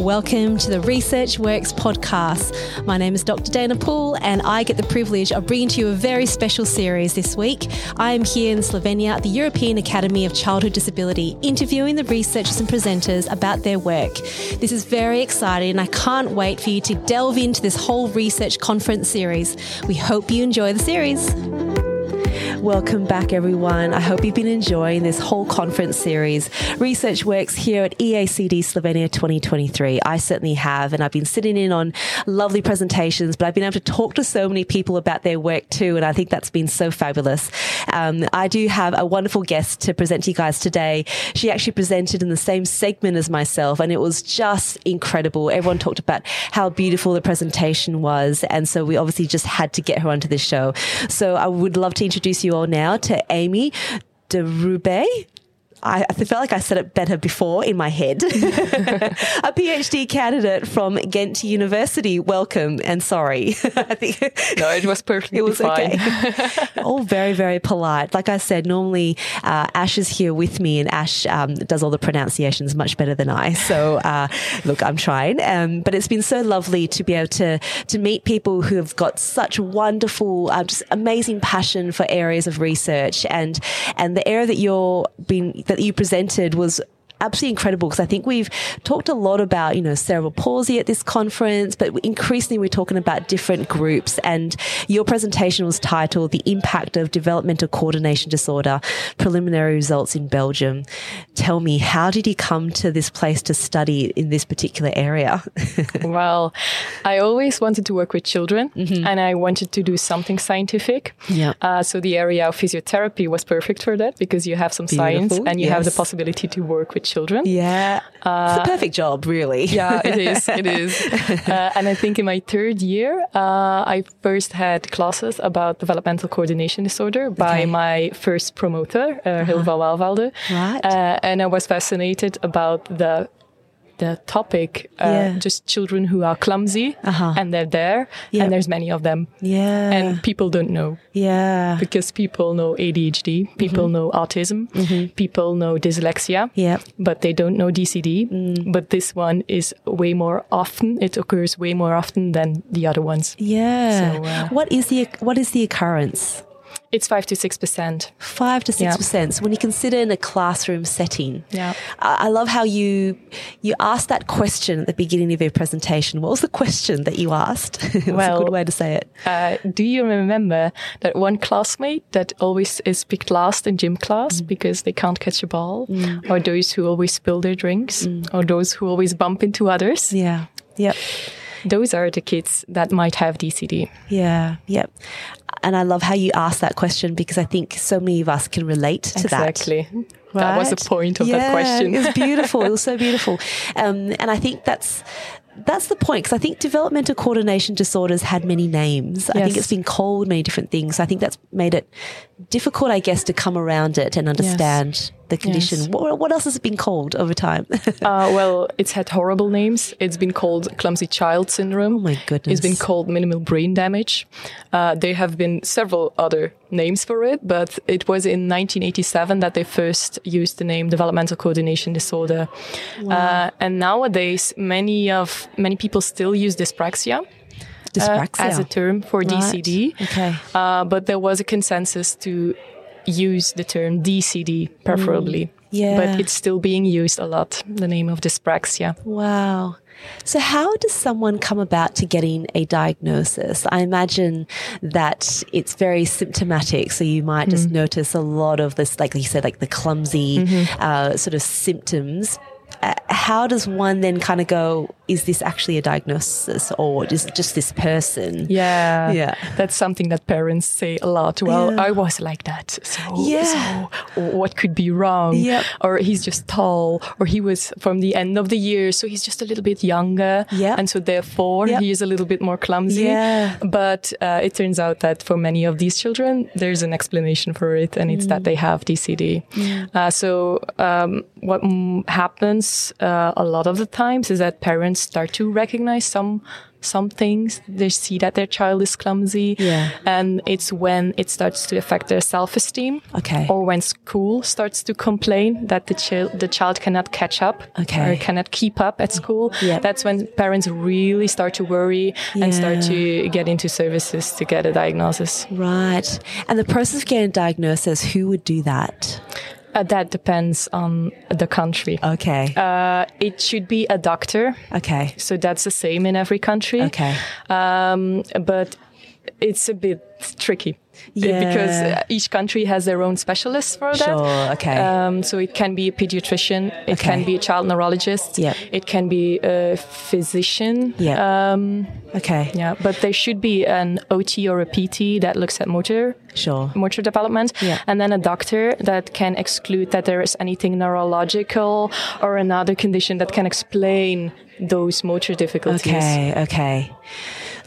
Welcome to the Research Works podcast. My name is Dr. Dana Poole, and I get the privilege of bringing to you a very special series this week. I am here in Slovenia at the European Academy of Childhood Disability, interviewing the researchers and presenters about their work. This is very exciting, and I can't wait for you to delve into this whole research conference series. We hope you enjoy the series. Welcome back, everyone. I hope you've been enjoying this whole conference series. Research Works here at EACD Slovenia 2023. I certainly have, and I've been sitting in on lovely presentations, but I've been able to talk to so many people about their work too, and I think that's been so fabulous. Um, I do have a wonderful guest to present to you guys today. She actually presented in the same segment as myself, and it was just incredible. Everyone talked about how beautiful the presentation was, and so we obviously just had to get her onto this show. So I would love to introduce you all now to Amy de Rube. I, I felt like I said it better before in my head. a PhD candidate from Ghent University. Welcome and sorry. I think no, it was perfectly it was fine. Okay. all very, very polite. Like I said, normally uh, Ash is here with me, and Ash um, does all the pronunciations much better than I. So uh, look, I'm trying. Um, but it's been so lovely to be able to to meet people who have got such wonderful, uh, just amazing passion for areas of research, and and the area that you're being that you presented was absolutely incredible because I think we've talked a lot about, you know, cerebral palsy at this conference, but increasingly we're talking about different groups. And your presentation was titled The Impact of Developmental Coordination Disorder Preliminary Results in Belgium. Tell me, how did you come to this place to study in this particular area? well, I always wanted to work with children mm-hmm. and I wanted to do something scientific. Yeah. Uh, so the area of physiotherapy was perfect for that because you have some Beautiful. science and you yes. have the possibility to work with children. Yeah. Uh, it's a perfect job, really. yeah, it is. It is. Uh, and I think in my third year, uh, I first had classes about developmental coordination disorder by okay. my first promoter, uh, uh-huh. Hilde Van Waelvelde. Right. Uh, and I was fascinated about the the topic, uh, yeah. just children who are clumsy uh-huh. and they're there yep. and there's many of them. Yeah. And people don't know. Yeah. Because people know ADHD, people mm-hmm. know autism, mm-hmm. people know dyslexia, yeah. but they don't know DCD. Mm. But this one is way more often, it occurs way more often than the other ones. Yeah. So, uh, what is the, what is the occurrence? It's five to six percent. Five to six percent. So when you consider in a classroom setting, yeah, I love how you you asked that question at the beginning of your presentation. What was the question that you asked? well, a good way to say it. Uh, do you remember that one classmate that always is picked last in gym class mm. because they can't catch a ball, mm. or those who always spill their drinks, mm. or those who always bump into others? Yeah. Yep those are the kids that might have DCD. Yeah, yep. And I love how you asked that question because I think so many of us can relate to exactly. that. Exactly. Right? That was the point of yeah, that question. it was beautiful. It was so beautiful. Um, and I think that's that's the point because I think developmental coordination disorders had many names. Yes. I think it's been called many different things. I think that's made it difficult, I guess, to come around it and understand yes. The condition. Yes. What, what, else has it been called over time? uh, well, it's had horrible names. It's been called clumsy child syndrome. Oh my goodness! It's been called minimal brain damage. Uh, there have been several other names for it, but it was in 1987 that they first used the name developmental coordination disorder. Wow. Uh, and nowadays, many of many people still use dyspraxia. Dyspraxia. Uh, as a term for right. DCD. Okay. Uh, but there was a consensus to use the term DCD preferably. Mm. Yeah. But it's still being used a lot, the name of dyspraxia. Wow. So, how does someone come about to getting a diagnosis? I imagine that it's very symptomatic. So, you might just mm. notice a lot of this, like you said, like the clumsy mm-hmm. uh, sort of symptoms. Uh, how does one then kind of go, is this actually a diagnosis or is it just this person? Yeah. Yeah. That's something that parents say a lot. Well, yeah. I was like that. So, yeah. so what could be wrong? Yep. Or he's just tall or he was from the end of the year. So he's just a little bit younger. Yeah. And so therefore yep. he is a little bit more clumsy. Yeah. But uh, it turns out that for many of these children, there's an explanation for it and it's mm. that they have DCD. Mm. Uh, so um, what mm, happens uh, a lot of the times is that parents start to recognize some some things. They see that their child is clumsy. Yeah. And it's when it starts to affect their self-esteem. Okay. Or when school starts to complain that the child, the child cannot catch up. Okay. Or cannot keep up at school. Yeah. That's when parents really start to worry and start to get into services to get a diagnosis. Right. And the process of getting a diagnosis, who would do that? Uh, that depends on the country. Okay. Uh, it should be a doctor. okay. So that's the same in every country. Okay. Um, but it's a bit tricky Yeah. because uh, each country has their own specialists for that. Sure. Okay. Um, so it can be a pediatrician, it Okay. can be a child neurologist, Yep. it can be a physician. Yep. Um, okay. yeah, but there should be an OT or a PT that looks at motor Sure. motor development, Yeah. and then a doctor that can exclude that there is anything neurological or another condition that can explain those motor difficulties. Okay, okay.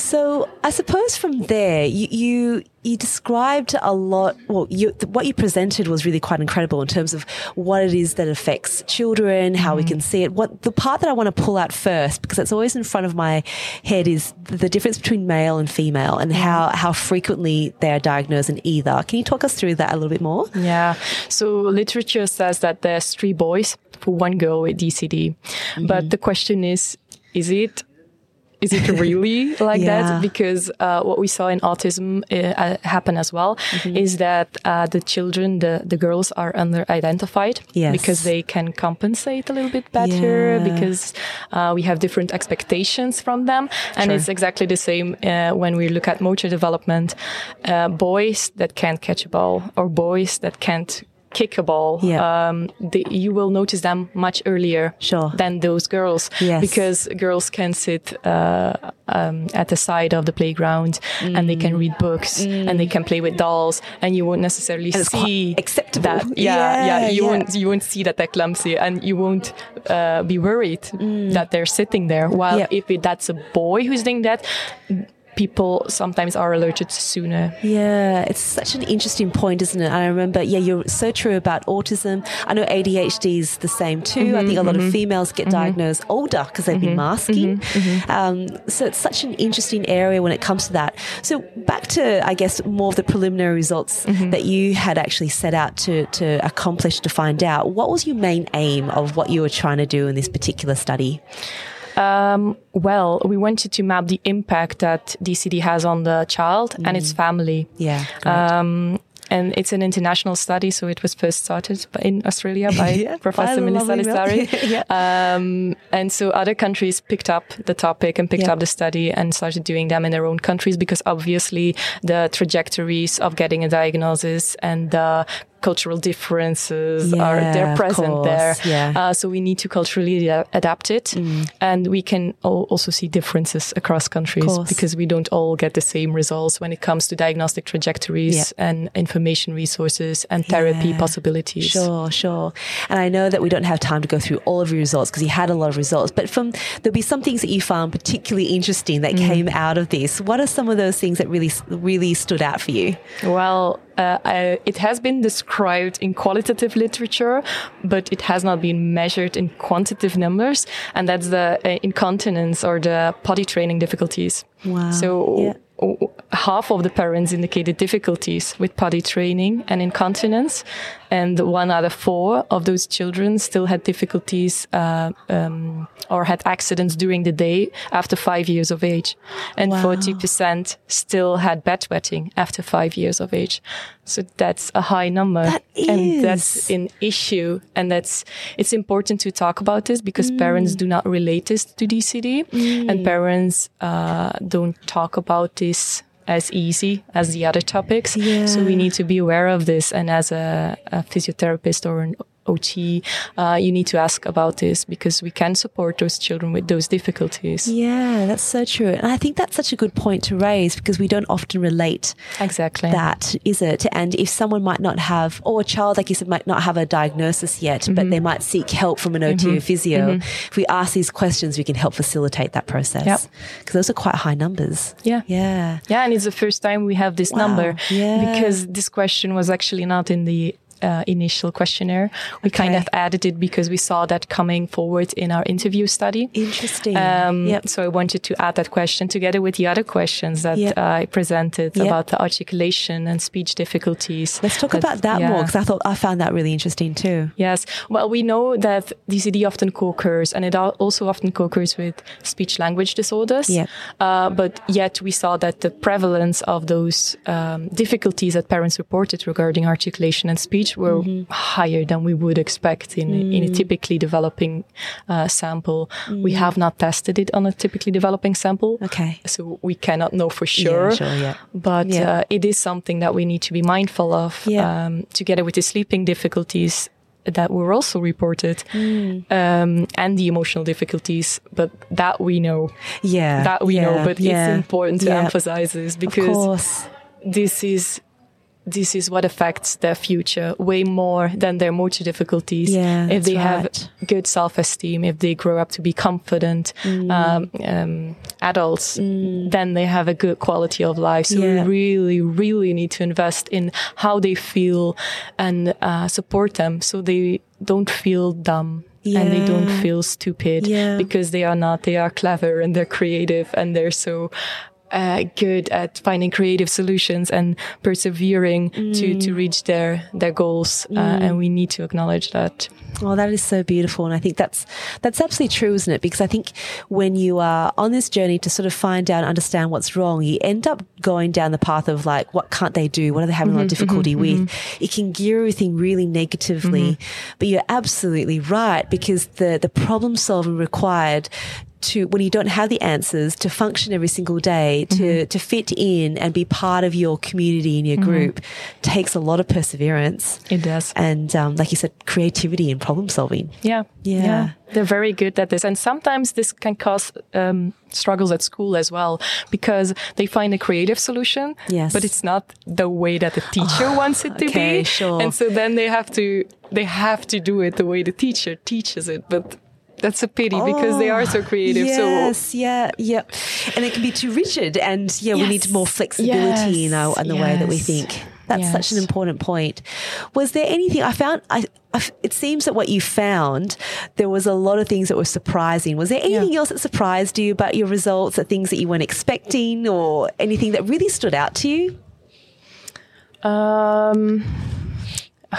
So I suppose from there, you you, you described a lot. Well, you, what you presented was really quite incredible in terms of what it is that affects children, how we can see it. What the part that I want to pull out first, because it's always in front of my head, is the difference between male and female, and how how frequently they are diagnosed in either. Can you talk us through that a little bit more? Yeah. So literature says that there's three boys for one girl with DCD. Mm-hmm. But the question is, is it is it really like Yeah. that? Because uh, what we saw in autism uh, uh, happen as well Mm-hmm. is that uh, the children, the, the girls are under identified Yes. because they can compensate a little bit better Yeah. because uh, we have different expectations from them. And Sure. it's exactly the same uh, when we look at motor development. Uh, boys that can't catch a ball or boys that can't kick a ball, Yeah. um, the, you will notice them much earlier Sure. than those girls Yes. because girls can sit uh, um, at the side of the playground and they can read books and they can play with dolls and you won't necessarily Mm. See acceptable. that yeah Yeah, yeah, you yeah. won't you won't see that they're clumsy and you won't uh, be worried that they're sitting there while Mm. If it, that's a boy who's doing that people sometimes are alerted sooner Yeah, it's such an interesting point, isn't it? And I remember, yeah, you're so true about autism. I know ADHD is the same too. I mm-hmm, think a lot of mm-hmm. females get mm-hmm. diagnosed older because they've been masking. Um, so it's such an interesting area when it comes to that. So back to, I guess, more of the preliminary results that you had actually set out to, to accomplish to find out. What was your main aim of what you were trying to do in this particular study? Um, well, we wanted to map the impact that DCD has on the child and its family. Yeah. Um, and it's an international study, so it was first started in Australia by Yeah, Professor Melissa. Yeah. um, and so other countries picked up the topic and picked Yeah. up the study and started doing them in their own countries because obviously the trajectories of getting a diagnosis and the cultural differences are they're present there. yeah. Uh, so we need to culturally adapt it, and we can al- also see differences across countries because we don't all get the same results when it comes to diagnostic trajectories and information resources and therapy Yeah. possibilities. Sure, sure. And I know that we don't have time to go through all of your results because you had a lot of results, but from there'll be some things that you found particularly interesting that came out of this. What are some of those things that really, really stood out for you? Well, uh, I, it has been described in qualitative literature, but it has not been measured in quantitative numbers, and that's the uh, incontinence or the potty training difficulties. Wow. So. Yeah. Half of the parents indicated difficulties with potty training and incontinence, and one out of four of those children still had difficulties uh, um, or had accidents during the day after five years of age, and Wow. forty percent still had bedwetting after five years of age. So that's a high number. That And that's an issue. And that's, it's important to talk about this because parents do not relate this to DCD and parents, uh, don't talk about this as easy as the other topics. So we need to be aware of this. And as a, a physiotherapist or an OT, uh, you need to ask about this because we can support those children with those difficulties. Yeah, that's so true. And I think that's such a good point to raise because we don't often relate Exactly. that, is it? And if someone might not have, or a child, like you said, might not have a diagnosis yet, but Mm-hmm. they might seek help from an OT or physio, if we ask these questions, we can help facilitate that process. Yep. Because those are quite high numbers. Yeah. Yeah. Yeah, and it's the first time we have this Wow. number Yeah. because this question was actually not in the uh, initial questionnaire. We kind of added it because we saw that coming forward in our interview study. Interesting. Um, Yep. So I wanted to add that question together with the other questions that Yep. I presented Yep. about the articulation and speech difficulties. Let's talk about that yeah. more because I thought I found that really interesting too. Yes. Well, we know that DCD often co-occurs, and it also often co-occurs with speech language disorders. Yeah. Uh, but yet we saw that the prevalence of those um, difficulties that parents reported regarding articulation and speech were Mm-hmm. higher than we would expect in, in Mm. a typically developing uh, sample. We have not tested it on a typically developing sample. Okay. So we cannot know for sure. Yeah, sure, yeah. But Yeah. uh, it is something that we need to be mindful of, Yeah. um, together with the sleeping difficulties that were also reported, Mm. um, and the emotional difficulties. But that we know, Yeah. that we yeah, know. But yeah, it's important to yeah. emphasize this because this is this is what affects their future way more than their motor difficulties. Yeah, if they have good self-esteem, if they grow up to be confident Mm. um, um, adults, then they have a good quality of life. So Yeah. we really, really need to invest in how they feel and uh, support them so they don't feel dumb. And they don't feel stupid Yeah. because they are not. They are clever and they're creative and they're so uh, good at finding creative solutions and persevering to, to mm. reach their their goals. Uh, mm. and we need to acknowledge that. well that is so beautiful, and I think that's that's absolutely true, isn't it? Because I think when you are on this journey to sort of find out and understand what's wrong, you end up going down the path of like, what can't they do? What are they having a lot of mm-hmm, mm-hmm, difficulty with? Mm-hmm. It can gear everything really negatively. But you're absolutely right because the the problem solving required to when you don't have the answers to function every single day to to fit in and be part of your community and your group takes a lot of perseverance It does. and um, like you said creativity and problem solving Yeah. Yeah. They're very good at this. And sometimes this can cause um, struggles at school as well because they find a creative solution, Yes. but it's not the way that the teacher wants it to okay, be. sure. And so then they have to they have to do it the way the teacher teaches it. But that's a pity because they are so creative. Oh, yes yeah yeah. And it can be too rigid and yeah we need more flexibility in our in the way that we think. That's such an important point. Was there anything i found I it seems that what you found there was a lot of things that were surprising. Was there anything else that surprised you about your results or things that you weren't expecting or anything that really stood out to you? Um,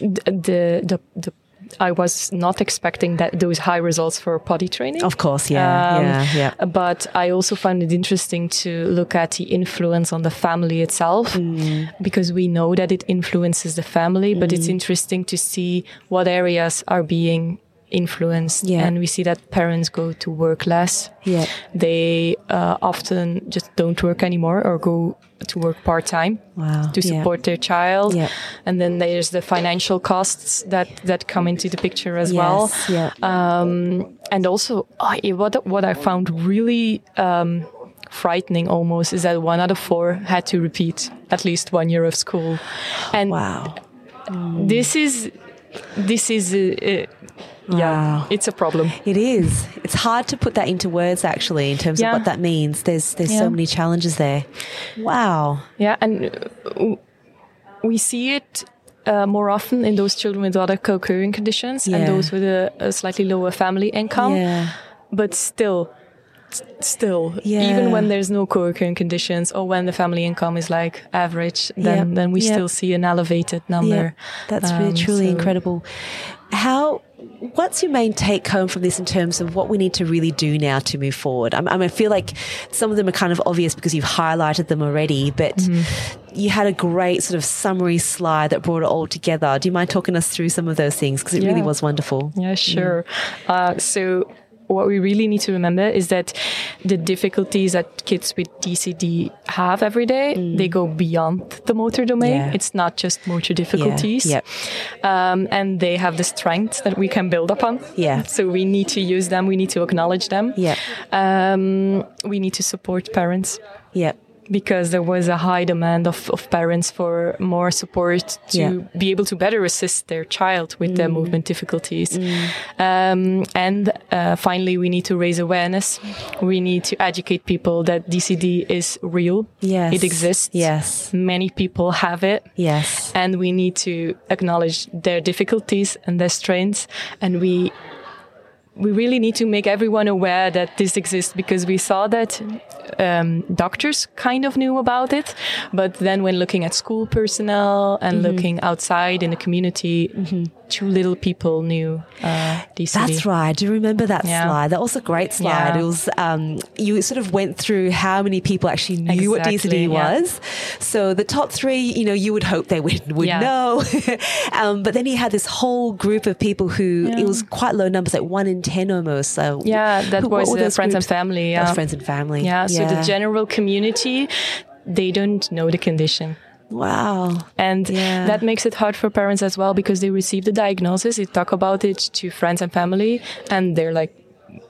the, the, the, I was not expecting that those high results for potty training. of course yeah Um, yeah yeah But I also found it interesting to look at the influence on the family itself Mm. because we know that it influences the family, but it's interesting to see what areas are being influenced. Yeah. And we see that parents go to work less. Yeah. They uh, often just don't work anymore or go to work part time Wow, to yeah. support their child. Yeah. And then there's the financial costs that, that come into the picture as well. Yes, yeah. Um, and also, I, what what I found really um, frightening almost is that one out of four had to repeat at least one year of school, and wow this is this is uh, uh, yeah, it's a problem. It is. It's hard to put that into words actually in terms Yeah. of what that means. There's there's Yeah. so many challenges there. Wow. Yeah, and uh, we see it. Uh, more often in those children with other co-occurring conditions Yeah. and those with a, a slightly lower family income. yeah. but still still Yeah. even when there's no co-occurring conditions or when the family income is like average then Yep. then we Yep. still see an elevated number Yeah. That's really Um, truly so- incredible. How what's your main take home from this in terms of what we need to really do now to move forward? I, mean, I feel like some of them are kind of obvious because you've highlighted them already, but Mm-hmm. you had a great sort of summary slide that brought it all together. Do you mind talking us through some of those things? Because it really was wonderful. yeah sure uh, so what we really need to remember is that the difficulties that kids with DCD have every day, they go beyond the motor domain. Mm. Yeah. It's not just motor difficulties. Yep. Um, and they have the strengths that we can build upon. Yeah. So we need to use them. We need to acknowledge them. Yep. Um, we need to support parents Yep. Because there was a high demand of, of parents for more support to Yeah. be able to better assist their child with their movement difficulties. Um, and uh, finally, we need to raise awareness. We need to educate people that DCD is real. Yes. It exists. Yes. Many people have it. Yes. And we need to acknowledge their difficulties and their strengths. And we we really need to make everyone aware that this exists because we saw that um, doctors kind of knew about it, but then when looking at school personnel and looking outside in the community, too little people knew uh, DCD. That's right. Do you remember that Yeah. slide. That was a great slide. Yeah. It was um, you sort of went through how many people actually knew what DCD yeah. was. So the top three, you know, you would hope they would would know. um, but then you had this whole group of people who it was quite low numbers, like one in ten almost. So Yeah, that who- was uh, friends groups? and family. Yeah. friends and family. Yeah, so the general community, they don't know the condition. wow. And Yeah. that makes it hard for parents as well because they receive the diagnosis, they talk about it to friends and family, and they're like,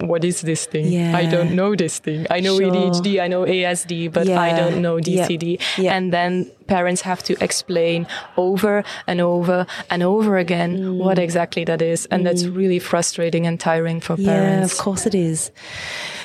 what is this thing? Yeah. I don't know this thing. I know Sure. ADHD, I know ASD, but I don't know Yep. DCD. Yep. And then parents have to explain over and over and over again Mm. what exactly that is. And that's really frustrating and tiring for Yeah, parents. of course it is.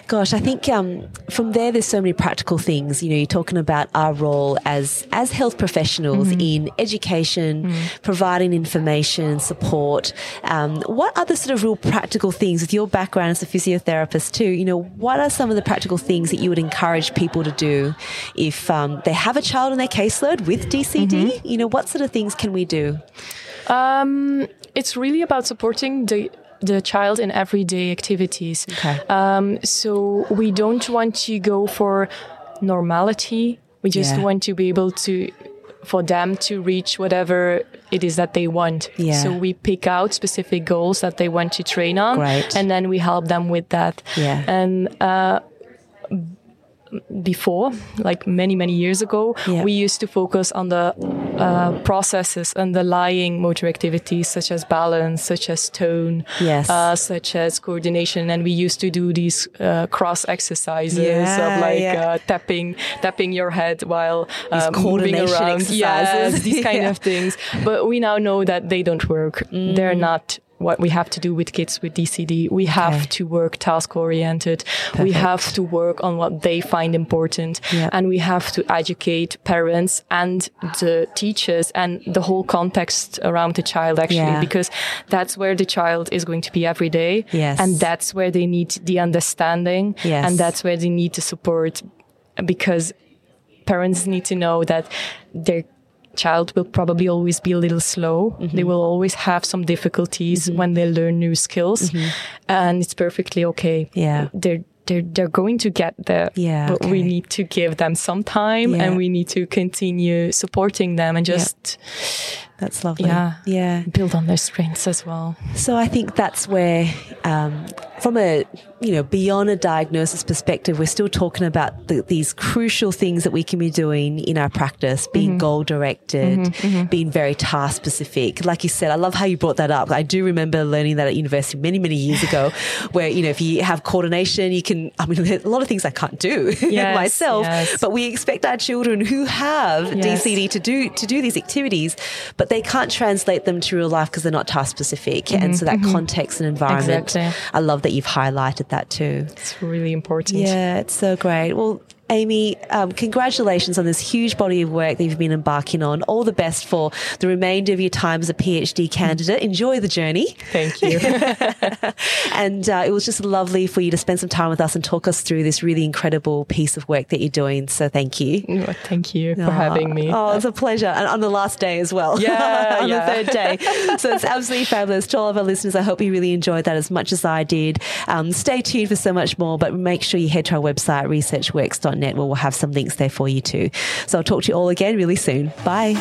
Gosh, I think um, from there, there's so many practical things. You know, you're talking about our role as as health professionals in education, providing information, support. Um, what other sort of real practical things, with your background as a physiotherapist too? You know, what are some of the practical things that you would encourage people to do if um, they have a child in their caseload with DCD? You know, what sort of things can we do? Um, it's really about supporting the the child in everyday activities. Okay. Um, so we don't want to go for normality. We just Yeah. want to be able to for them to reach whatever it is that they want. Yeah. So we pick out specific goals that they want to train on, Great. and then we help them with that. Yeah. And uh, before, like many, many years ago, Yeah. we used to focus on the uh, processes underlying motor activities such as balance, such as tone, Yes. uh, such as coordination. And we used to do these uh, cross exercises Yeah, of like yeah. uh, tapping, tapping your head while uh, moving around. exercises. Yes, these kind of things. But we now know that they don't work. They're Mm. not what we have to do with kids with DCD. We have Okay. to work task oriented. We have to work on what they find important. Yeah. And we have to educate parents and the teachers and the whole context around the child actually, Yeah. because that's where the child is going to be every day. Yes. And that's where they need the understanding. Yes. And that's where they need the support because parents need to know that their child will probably always be a little slow. Mm-hmm. They will always have some difficulties when they learn new skills and it's perfectly okay. Mm-hmm. Yeah. They're they're they're going to get there. Yeah, But we need to give them some time Yeah. and we need to continue supporting them and just That's lovely. Yeah. Yeah. build on their strengths as well. So I think that's where, um, from a you know beyond a diagnosis perspective, we're still talking about the, these crucial things that we can be doing in our practice, being Mm-hmm. goal directed, being very task specific. Like you said, I love how you brought that up. I do remember learning that at university many many years ago, where you know if you have coordination, you can. I mean, there's a lot of things I can't do Yes, myself, yes. but we expect our children who have Yes. DCD to do to do these activities, but they can't translate them to real life because they're not task specific. And so that context and environment, Mm-hmm, Exactly. I love that you've highlighted that too. It's really important. Yeah, it's so great. Well. Amy, um, congratulations on this huge body of work that you've been embarking on. All the best for the remainder of your time as a PhD candidate. Enjoy the journey. Thank you. And uh, it was just lovely for you to spend some time with us and talk us through this really incredible piece of work that you're doing. So thank you. Thank you for having me. Oh, it's a pleasure. And on the last day as well. Yeah, on yeah. the third day. So it's absolutely fabulous. To all of our listeners, I hope you really enjoyed that as much as I did. Um, stay tuned for so much more, but make sure you head to our website, researchworks.net, where we'll have some links there for you too. So I'll talk to you all again really soon. Bye.